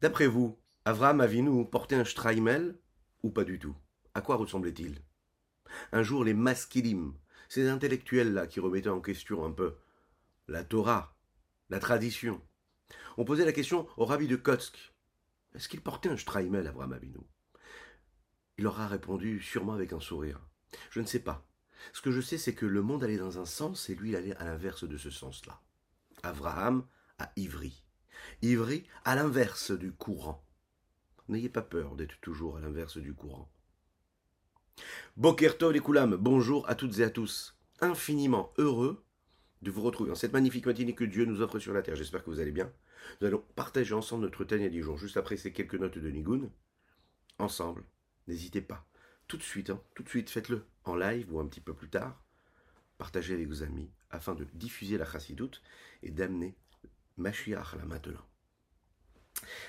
D'après vous, Avraham Avinu portait un Straimel ou pas du tout? À quoi ressemblait-il? Un jour, les maskilim, ces intellectuels-là qui remettaient en question un peu la Torah, la tradition, ont posé la question au rabbi de Kotsk Est-ce qu'il portait un Straimel, Avraham Avinu? Il leur a répondu, sûrement avec un sourire Je ne sais pas. Ce que je sais, c'est que le monde allait dans un sens et lui, il allait à l'inverse de ce sens-là. Abraham à Ivry. Ivry à l'inverse du courant. N'ayez pas peur d'être toujours à l'inverse du courant. Bokertov les Koulam, bonjour à toutes et à tous. Infiniment heureux de vous retrouver dans cette magnifique matinée que Dieu nous offre sur la terre. J'espère que vous allez bien. Nous allons partager ensemble notre Tania jours juste après ces quelques notes de Nigoun. Ensemble, n'hésitez pas. Tout de suite, hein, tout de suite, faites-le en live ou un petit peu plus tard. Partagez avec vos amis afin de diffuser la chassidoute et d'amener مشی اخلا مدونو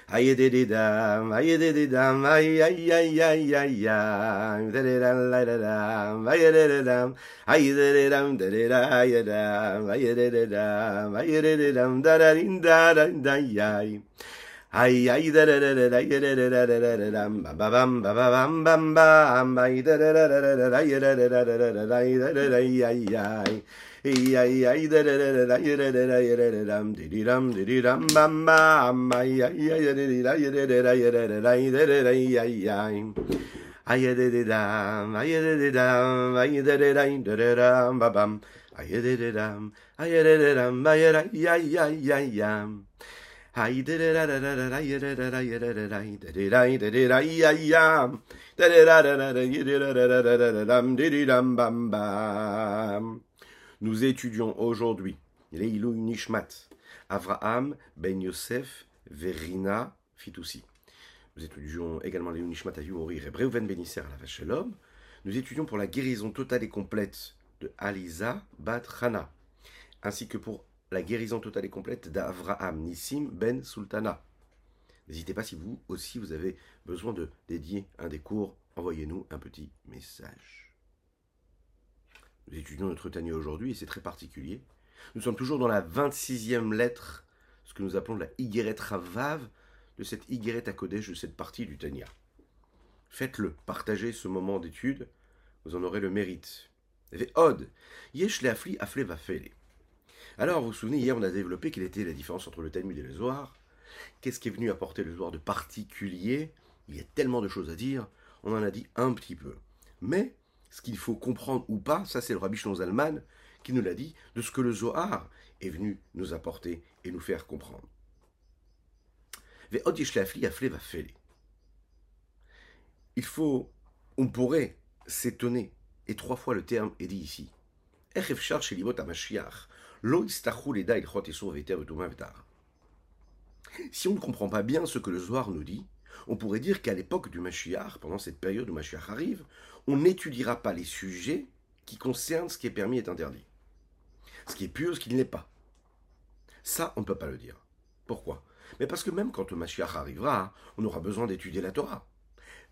های دیدی دم های دیدی دم های های های های های های دری دم لای دم های دیدی دم های دیدی دم دری را های دم های دیدی دم های دیدی دم دارین دارین دای های های های دری دری دری دری بام بام بام بام بام بام های دری دری دری دری دری Ayadidam, I ayadidam, dadadam, I ayadidam, ayadidam, I ayadidam, ayadidam, nous étudions aujourd'hui Leilou Nishmat, Avraham Ben Yosef Verina Fitoussi. Nous étudions également Leilou Nishmat à Yumorir et Breuven Benisser à la Vachelom. Nous étudions pour la guérison totale et complète de Aliza Bat Hana, ainsi que pour la guérison totale et complète d'Avraham Nissim Ben Sultana. N'hésitez pas si vous aussi vous avez besoin de dédier un des cours, envoyez-nous un petit message. Nous étudions notre Tania aujourd'hui et c'est très particulier. Nous sommes toujours dans la 26e lettre, ce que nous appelons la Igeret Ravav, de cette Igeret Kodesh, de cette partie du Tania. Faites-le, partagez ce moment d'étude, vous en aurez le mérite. Od, Yesh Afli Afle Vafele. Alors, vous vous souvenez, hier, on a développé quelle était la différence entre le Talmud et le Zohar. Qu'est-ce qui est venu apporter le Zohar de particulier? Il y a tellement de choses à dire, on en a dit un petit peu. Mais, ce qu'il faut comprendre ou pas, ça c'est le Rabbi Zalman qui nous l'a dit, de ce que le Zohar est venu nous apporter et nous faire comprendre. Il faut, on pourrait s'étonner, et trois fois le terme est dit ici. Si on ne comprend pas bien ce que le Zohar nous dit, on pourrait dire qu'à l'époque du Mashiach, pendant cette période où Mashiach arrive, on n'étudiera pas les sujets qui concernent ce qui est permis et interdit. Ce qui est pur, ce qui ne l'est pas. Ça, on ne peut pas le dire. Pourquoi? Mais parce que même quand le Mashiach arrivera, on aura besoin d'étudier la Torah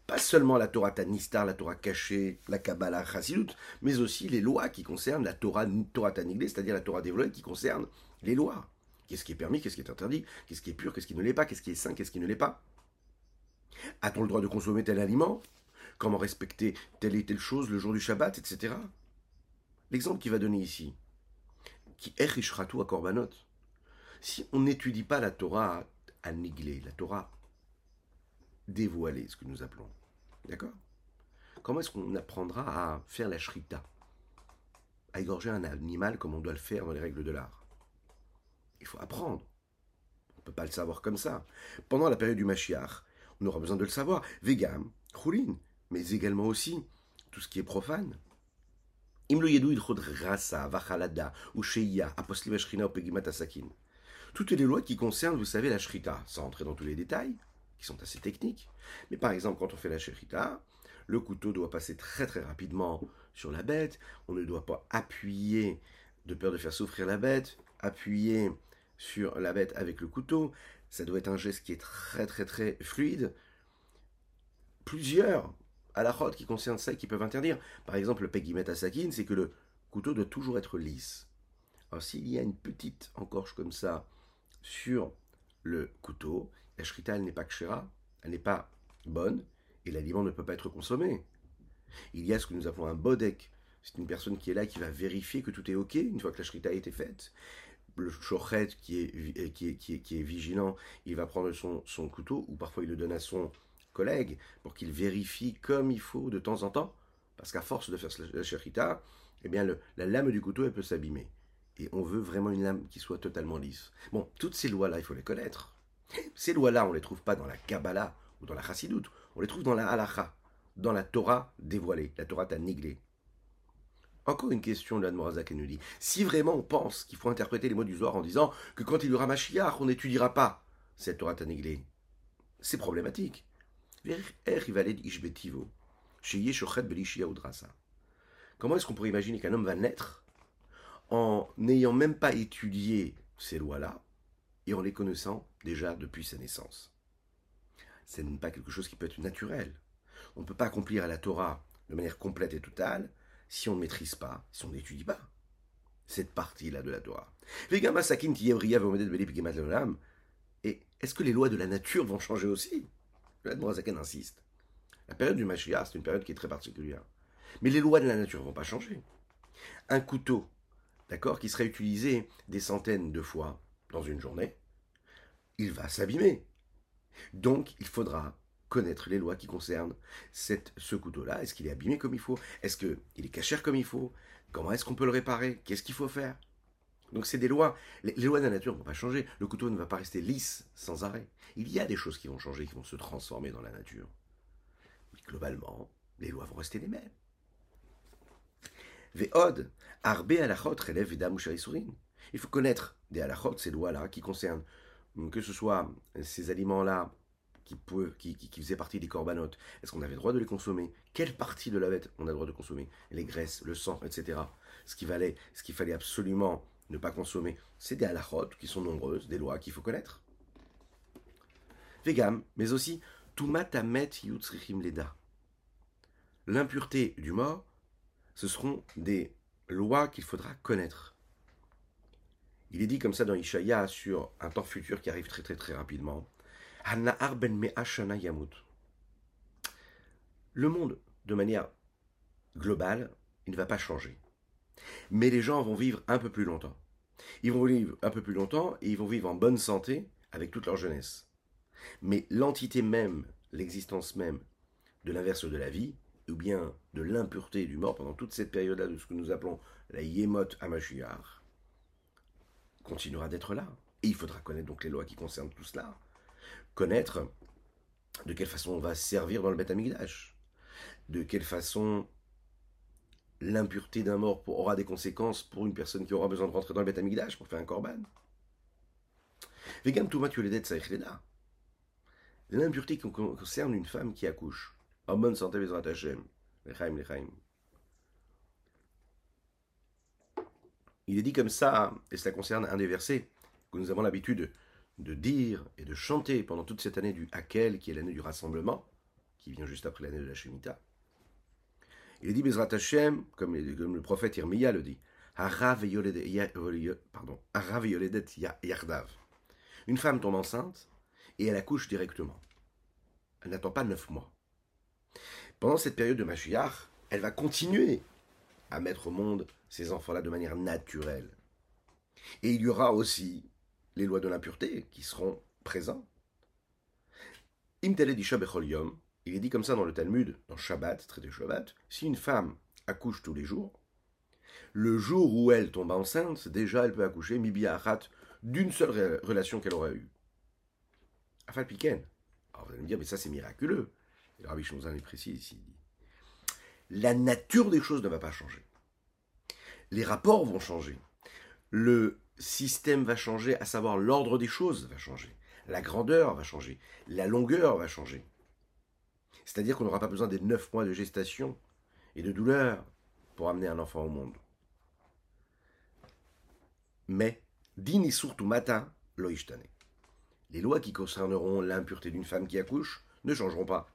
pas seulement la Torah Tanistar, la Torah cachée, la Kabbalah Chassidut, mais aussi les lois qui concernent la Torah, Torah Taniglé, c'est-à-dire la Torah développée qui concerne les lois. Qu'est-ce qui est permis, qu'est-ce qui est interdit, qu'est-ce qui est pur, qu'est-ce qui ne l'est pas, qu'est-ce qui est sain, qu'est-ce qui ne l'est pas. A-t-on le droit de consommer tel aliment? Comment respecter telle et telle chose le jour du Shabbat, etc. L'exemple qu'il va donner ici, qui est à Korbanot, si on n'étudie pas la Torah à Niglé, la Torah dévoiler, ce que nous appelons. D'accord? Comment est-ce qu'on apprendra à faire la shrita? À égorger un animal comme on doit le faire dans les règles de l'art Il faut apprendre. On ne peut pas le savoir comme ça. Pendant la période du Mashiach, on aura besoin de le savoir. Vegam, choulin, mais également aussi tout ce qui est profane. Toutes les lois qui concernent, vous savez, la shrita, sans entrer dans tous les détails, qui sont assez techniques. Mais par exemple, quand on fait la sherita, le couteau doit passer très très rapidement sur la bête. On ne doit pas appuyer de peur de faire souffrir la bête, appuyer sur la bête avec le couteau. Ça doit être un geste qui est très très très fluide. Plusieurs à la route qui concernent ça et qui peuvent interdire. Par exemple, le pegimet à sakin, c'est que le couteau doit toujours être lisse. Alors s'il y a une petite encorche comme ça sur le couteau, la shrita, elle n'est pas kshera, elle n'est pas bonne, et l'aliment ne peut pas être consommé. Il y a ce que nous appelons un bodek. C'est une personne qui est là, qui va vérifier que tout est OK une fois que la shrita a été faite. Le shochet qui est, qui, est, qui, est, qui est vigilant, il va prendre son, son couteau, ou parfois il le donne à son collègue, pour qu'il vérifie comme il faut de temps en temps, parce qu'à force de faire la shrita, eh bien la lame du couteau, elle peut s'abîmer. Et on veut vraiment une lame qui soit totalement lisse. Bon, toutes ces lois-là, il faut les connaître. Ces lois-là, on ne les trouve pas dans la Kabbalah ou dans la Chassidoute, on les trouve dans la Halacha, dans la Torah dévoilée, la Torah Taniglée. Encore une question de Morazak nous dit si vraiment on pense qu'il faut interpréter les mots du Zohar en disant que quand il y aura Mashiach, on n'étudiera pas cette Torah Taniglée, c'est problématique. Comment est-ce qu'on pourrait imaginer qu'un homme va naître en n'ayant même pas étudié ces lois-là et en les connaissant déjà depuis sa naissance? Ce n'est pas quelque chose qui peut être naturel. On ne peut pas accomplir la Torah de manière complète et totale si on ne maîtrise pas, si on n'étudie pas cette partie-là de la Torah. Et est-ce que les lois de la nature vont changer aussi? Le insiste. La période du Mashiach, c'est une période qui est très particulière. Mais les lois de la nature ne vont pas changer. Un couteau, d'accord, qui serait utilisé des centaines de fois dans une journée, il va s'abîmer. Donc, il faudra connaître les lois qui concernent ce couteau-là. Est-ce qu'il est abîmé comme il faut? Est-ce qu'il est cachère comme il faut? Comment est-ce qu'on peut le réparer? Qu'est-ce qu'il faut faire? Donc c'est des lois. Les, lois de la nature ne vont pas changer. Le couteau ne va pas rester lisse sans arrêt. Il y a des choses qui vont changer, qui vont se transformer dans la nature. Mais globalement, les lois vont rester les mêmes. Ve'od, arbe alachot relève Il faut connaître des alachot, ces lois-là, qui concernent que ce soit ces aliments-là qui, qui, qui, faisaient partie des corbanotes, est-ce qu'on avait le droit de les consommer? Quelle partie de la bête on a le droit de consommer? Les graisses, le sang, etc. Ce qui valait, ce qu'il fallait absolument ne pas consommer, c'est des halachot qui sont nombreuses, des lois qu'il faut connaître. Vegam, mais aussi tumatamet yutzrichim leda. L'impureté du mort, ce seront des lois qu'il faudra connaître. Il est dit comme ça dans Ishaïa sur un temps futur qui arrive très très très rapidement. Le monde, de manière globale, ne va pas changer. Mais les gens vont vivre un peu plus longtemps. Ils vont vivre un peu plus longtemps et ils vont vivre en bonne santé avec toute leur jeunesse. Mais l'entité même, l'existence même de l'inverse de la vie, ou bien de l'impureté du mort pendant toute cette période-là de ce que nous appelons la Yemot Hamashiach, continuera d'être là. Et il faudra connaître donc les lois qui concernent tout cela connaître de quelle façon on va servir dans le Beth Amikdash, de quelle façon l'impureté d'un mort aura des conséquences pour une personne qui aura besoin de rentrer dans le Beth Amikdash pour faire un korban. Vegan L'impureté qui concerne une femme qui accouche. En bonne santé, Hashem. Il est dit comme ça, et cela concerne un des versets que nous avons l'habitude de dire et de chanter pendant toute cette année du Hakel, qui est l'année du rassemblement, qui vient juste après l'année de la Shemitah. Il dit comme, le prophète Irmiya le dit, Yardav. Une femme tombe enceinte et elle accouche directement. Elle n'attend pas neuf mois. Pendant cette période de Mashiach, elle va continuer à mettre au monde ces enfants-là de manière naturelle. Et il y aura aussi les lois de l'impureté qui seront présents. il est dit comme ça dans le Talmud, dans Shabbat, traité Shabbat, si une femme accouche tous les jours, le jour où elle tombe enceinte, déjà elle peut accoucher mibiahat d'une seule relation qu'elle aura eue. Afal Piken. Alors vous allez me dire, mais ça c'est miraculeux. Et le Rabbi est précis ici. La nature des choses ne va pas changer. Les rapports vont changer. Le système va changer, à savoir l'ordre des choses va changer, la grandeur va changer, la longueur va changer. C'est-à-dire qu'on n'aura pas besoin des neuf mois de gestation et de douleur pour amener un enfant au monde. Mais, dini surtout matin, loishtane. Les lois qui concerneront l'impureté d'une femme qui accouche ne changeront pas.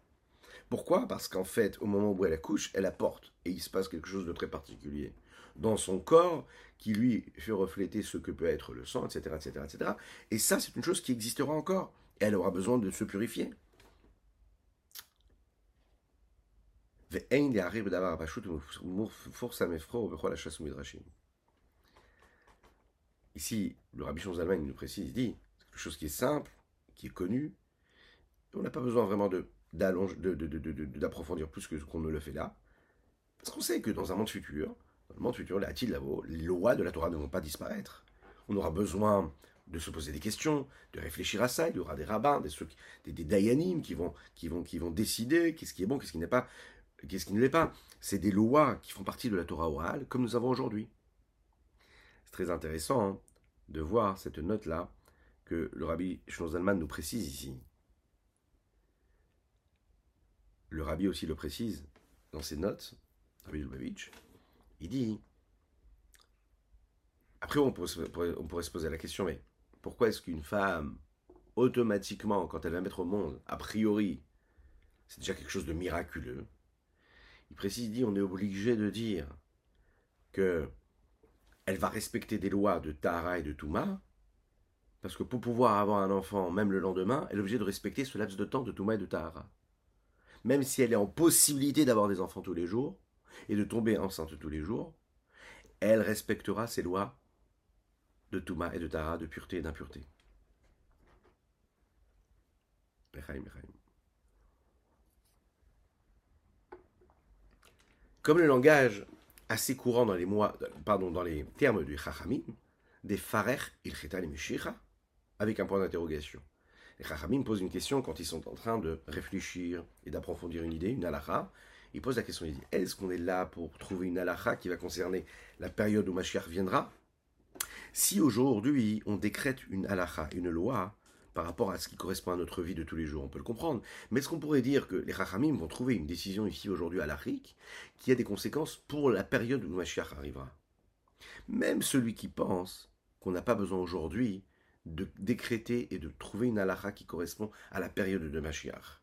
Pourquoi? Parce qu'en fait, au moment où elle accouche, elle apporte, et il se passe quelque chose de très particulier dans son corps qui lui fait refléter ce que peut être le sang, etc. etc., etc. Et ça, c'est une chose qui existera encore. Elle aura besoin de se purifier. Ici, le Rabbi Zalman nous précise, il dit, quelque chose qui est simple, qui est connu, on n'a pas besoin vraiment d'approfondir de, plus que ce qu'on ne le fait là, parce qu'on sait que dans un monde futur, le monde futur, les lois de la Torah ne vont pas disparaître. On aura besoin de se poser des questions, de réfléchir à ça. Il y aura des rabbins, des, des, dayanim qui vont, qui, vont, qui vont décider qu'est-ce qui est bon, qu'est-ce qui n'est pas, qu'est-ce qui ne l'est pas. C'est des lois qui font partie de la Torah orale, comme nous avons aujourd'hui. C'est très intéressant hein, de voir cette note-là que le rabbi Zalman nous précise ici. Le rabbi aussi le précise dans ses notes, Rabbi Lubavitch. Il dit après, on pourrait, se poser la question, mais pourquoi est-ce qu'une femme, automatiquement, quand elle va mettre au monde, a priori, c'est déjà quelque chose de miraculeux Il précise, il dit, on est obligé de dire que elle va respecter des lois de Tahara et de Touma, parce que pour pouvoir avoir un enfant, même le lendemain, elle est obligée de respecter ce laps de temps de Touma et de Tahara. Même si elle est en possibilité d'avoir des enfants tous les jours, et de tomber enceinte tous les jours, elle respectera ces lois de Touma et de Tara, de pureté et d'impureté. Comme le langage assez courant dans les, mois, pardon, dans les termes du Chachamim, des Farer ilchetan et avec un point d'interrogation. Les Chachamim posent une question quand ils sont en train de réfléchir et d'approfondir une idée, une halakha. Ils posent la question, ils disent, est-ce qu'on est là pour trouver une halakha qui va concerner la période où Mashiach viendra? Si aujourd'hui on décrète une halakha, une loi, par rapport à ce qui correspond à notre vie de tous les jours, on peut le comprendre. Mais est-ce qu'on pourrait dire que les Rachamim vont trouver une décision ici aujourd'hui à qui a des conséquences pour la période où Mashiach arrivera? Même celui qui pense qu'on n'a pas besoin aujourd'hui de décréter et de trouver une halakha qui correspond à la période de Mashiach.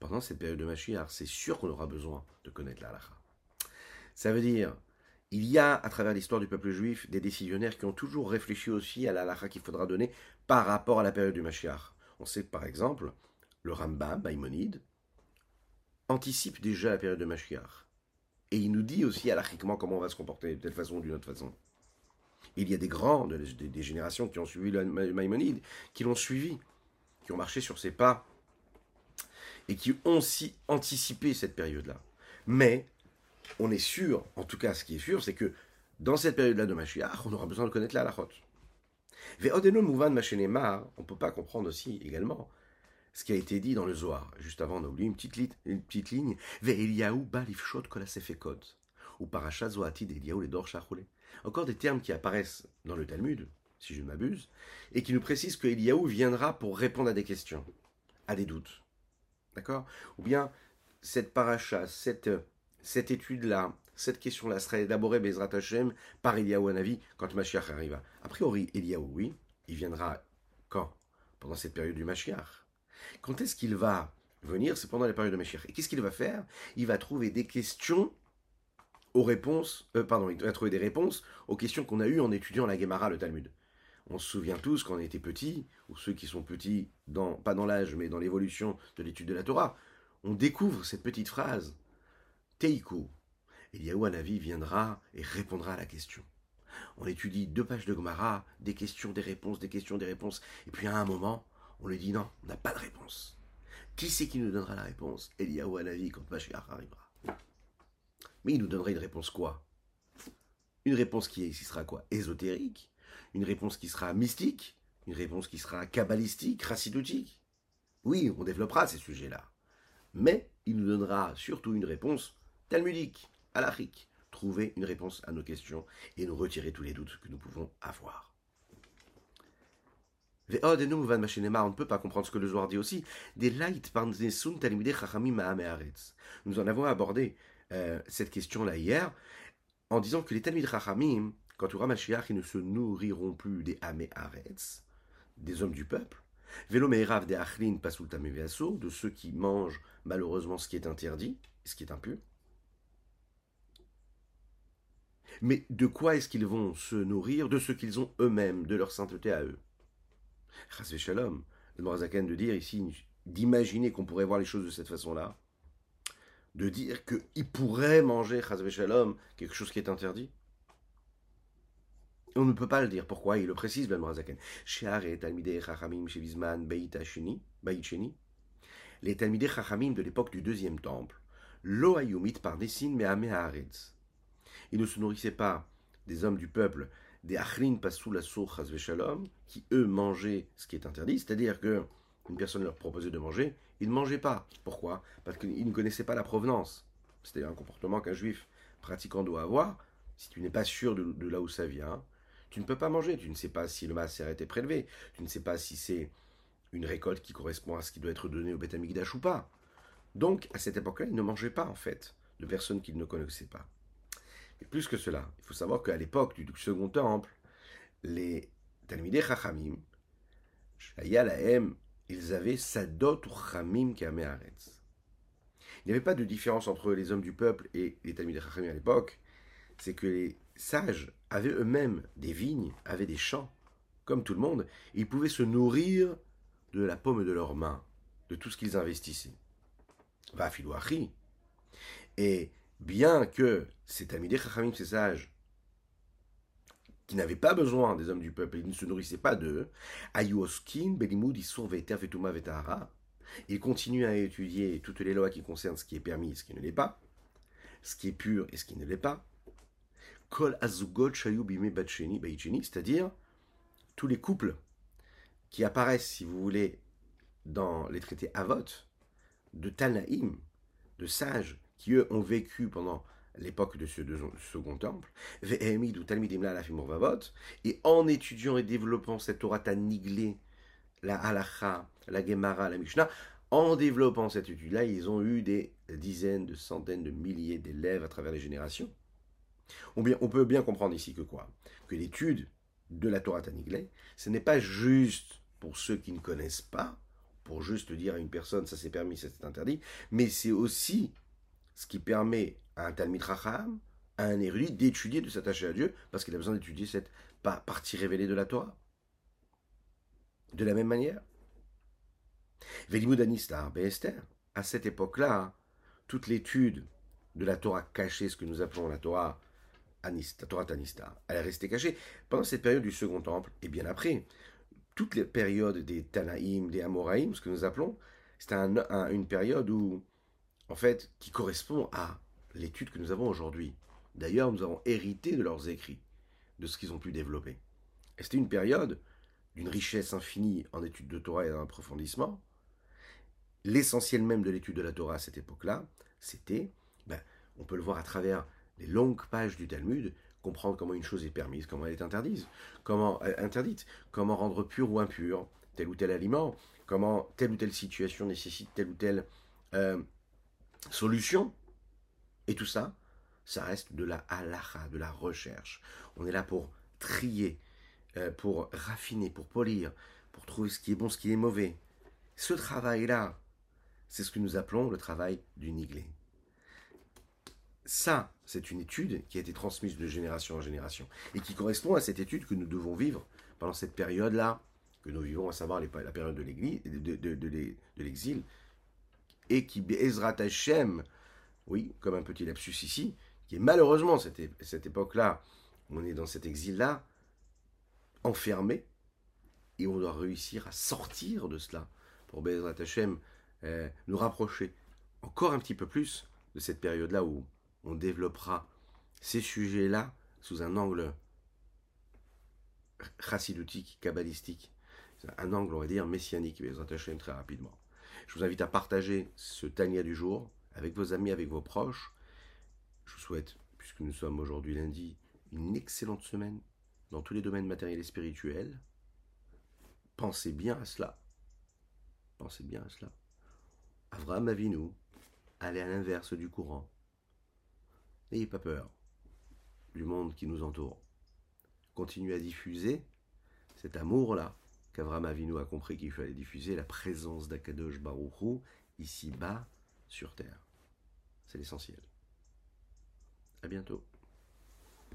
Pendant cette période de Mashiach, c'est sûr qu'on aura besoin de connaître la. Ça veut dire, il y a à travers l'histoire du peuple juif des décisionnaires qui ont toujours réfléchi aussi à la qu'il faudra donner par rapport à la période du Mashiach. On sait que par exemple, le Rambam, Maïmonide, anticipe déjà la période de Mashiach. Et il nous dit aussi alachiquement comment on va se comporter de telle façon ou d'une autre façon. Il y a des grands, des, générations qui ont suivi le Maïmonide, qui l'ont suivi, qui ont marché sur ses pas, et qui ont aussi anticipé cette période-là. Mais on est sûr, en tout cas ce qui est sûr, c'est que dans cette période-là de Mashiach, on aura besoin de connaître la halachot. On ne peut pas comprendre aussi également ce qui a été dit dans le Zohar. Juste avant, on a oublié une petite, ligne, une petite ligne. Ou parachat zoatid Eliyahu les Encore des termes qui apparaissent dans le Talmud, si je ne m'abuse, et qui nous précisent que Eliyahu viendra pour répondre à des questions, à des doutes. Ou bien cette paracha, cette cette étude-là, cette question-là sera élaborée, Bezrat Hashem, par Eliyahu Hanavi quand Mashiach arriva. A priori, Eliyahu, oui, il viendra quand? Pendant cette période du Mashiach. Quand est-ce qu'il va venir? C'est pendant la période de Mashiach. Et qu'est-ce qu'il va faire? Il va trouver des questions aux réponses, euh, pardon, il va trouver des réponses aux questions qu'on a eues en étudiant la Gemara, le Talmud. On se souvient tous quand on était petits, ou ceux qui sont petits, dans, pas dans l'âge, mais dans l'évolution de l'étude de la Torah, on découvre cette petite phrase Teiku. Eliyahu Hanavi viendra et répondra à la question. On étudie deux pages de Gomara, des questions, des réponses, des questions, des réponses, et puis à un moment, on lui dit non, on n'a pas de réponse. Qui c'est qui nous donnera la réponse? Eliyahu Hanavi quand Mashiach arrivera. Mais il nous donnerait une réponse quoi? Une réponse qui, sera quoi? Ésotérique? Une réponse qui sera mystique Une réponse qui sera kabbalistique, racidoutique Oui, on développera ces sujets-là. Mais il nous donnera surtout une réponse talmudique, halachique, trouver une réponse à nos questions et nous retirer tous les doutes que nous pouvons avoir. On ne peut pas comprendre ce que le Zohar dit aussi. Nous en avons abordé euh, cette question-là hier en disant que les Talmud Chachamim, quand il aura ils ne se nourriront plus des Ameharetz, des hommes du peuple, de de ceux qui mangent malheureusement ce qui est interdit, ce qui est impur, Mais de quoi est-ce qu'ils vont se nourrir De ce qu'ils ont eux-mêmes, de leur sainteté à eux? Shalom, le Morazaken de dire ici, d'imaginer qu'on pourrait voir les choses de cette façon-là, de dire qu'ils pourraient manger Shalom, quelque chose qui est interdit? On ne peut pas le dire. Pourquoi? Il le précise, Ben Morazaken. Les Talmidei Chachamim de l'époque du deuxième temple, Lo Ayumit par Nessin Haaretz ils ne se nourrissaient pas des hommes du peuple, des Achlin Pasou Lasso Shalom, qui eux mangeaient ce qui est interdit, c'est-à-dire que une personne leur proposait de manger, ils ne mangeaient pas. Pourquoi? Parce qu'ils ne connaissaient pas la provenance. C'était un comportement qu'un juif pratiquant doit avoir. Si tu n'es pas sûr de, là où ça vient, tu ne peux pas manger. Tu ne sais pas si le masser a été prélevé. Tu ne sais pas si c'est une récolte qui correspond à ce qui doit être donné au Beth ou pas. Donc, à cette époque-là, ils ne mangeaient pas, en fait, de personnes qu'ils ne connaissaient pas. Et plus que cela, il faut savoir qu'à l'époque du Second Temple, les Talmidei Chachamim, ils avaient Sadot ou Chamim. Il n'y avait pas de différence entre les hommes du peuple et les Talmidei Chachamim à l'époque. C'est que les sages avaient eux-mêmes des vignes, avaient des champs, comme tout le monde. ils pouvaient se nourrir de la paume de leurs mains, de tout ce qu'ils investissaient. Va Et bien que ces Tamidei Chachamim, ces sages, qui n'avaient pas besoin des hommes du peuple, ils ne se nourrissaient pas d'eux, Ayuoskin, Belimud, Isur, Veter, Vetuma, Vetahara, ils à étudier toutes les lois qui concernent ce qui est permis et ce qui ne l'est pas, ce qui est pur et ce qui ne l'est pas. C'est-à-dire tous les couples qui apparaissent, si vous voulez, dans les traités Avot, de Tanaïm, de sages, qui eux ont vécu pendant l'époque de ce second temple, et en étudiant et développant cette Torah Taniglé, la halacha, la gemara, la mishnah, en développant cette étude-là, ils ont eu des dizaines, de centaines, de milliers d'élèves à travers les générations. On, peut bien comprendre ici que quoi? Que l'étude de la Torah Taniglé, ce n'est pas juste pour ceux qui ne connaissent pas, pour juste dire à une personne ça c'est permis, ça c'est interdit, mais c'est aussi ce qui permet à un Talmid Racham, à un érudit, d'étudier, de s'attacher à Dieu, parce qu'il a besoin d'étudier cette partie révélée de la Torah. De la même manière, Velimud Anistar, Esther, à cette époque-là, toute l'étude de la Torah cachée, ce que nous appelons la Torah Anistar, Torah Tanistar, elle est restée cachée pendant cette période du Second Temple et bien après. Toutes les périodes des Tanaïm, des Amoraïm, ce que nous appelons, c'était une période où en fait, qui correspond à l'étude que nous avons aujourd'hui. D'ailleurs, nous avons hérité de leurs écrits, de ce qu'ils ont pu développer. Et c'était une période d'une richesse infinie en études de Torah et en approfondissement. L'essentiel même de l'étude de la Torah à cette époque-là, c'était, ben, on peut le voir à travers les longues pages du Talmud, comprendre comment une chose est permise, comment elle est interdite, comment, euh, interdite, comment rendre pur ou impur tel ou tel aliment, comment telle ou telle situation nécessite telle ou telle euh, solution. Et tout ça, ça reste de la halacha, de la recherche. On est là pour trier, euh, pour raffiner, pour polir, pour trouver ce qui est bon, ce qui est mauvais. Ce travail-là, c'est ce que nous appelons le travail du niglé. Ça, c'est une étude qui a été transmise de génération en génération et qui correspond à cette étude que nous devons vivre pendant cette période-là que nous vivons, à savoir la période de l'exil, et qui Ezrat Hashem, oui, comme un petit lapsus ici, qui est malheureusement cette, cette époque-là, on est dans cet exil-là, enfermé, et on doit réussir à sortir de cela pour Bezrat Hashem euh, nous rapprocher encore un petit peu plus de cette période-là où on développera ces sujets-là sous un angle chassidutique, kabbalistique, un angle, on va dire, messianique, Hashem, très rapidement. Je vous invite à partager ce Tania du jour avec vos amis, avec vos proches. Je vous souhaite, puisque nous sommes aujourd'hui lundi, une excellente semaine dans tous les domaines matériels et spirituels. Pensez bien à cela. Pensez bien à cela. Avraham Avinu, allez à l'inverse du courant. N'ayez pas peur du monde qui nous entoure. Continuez à diffuser cet amour-là qu'Avram Avinu a compris qu'il fallait diffuser la présence d'Akadosh Baruchou ici-bas sur terre. C'est l'essentiel. À bientôt.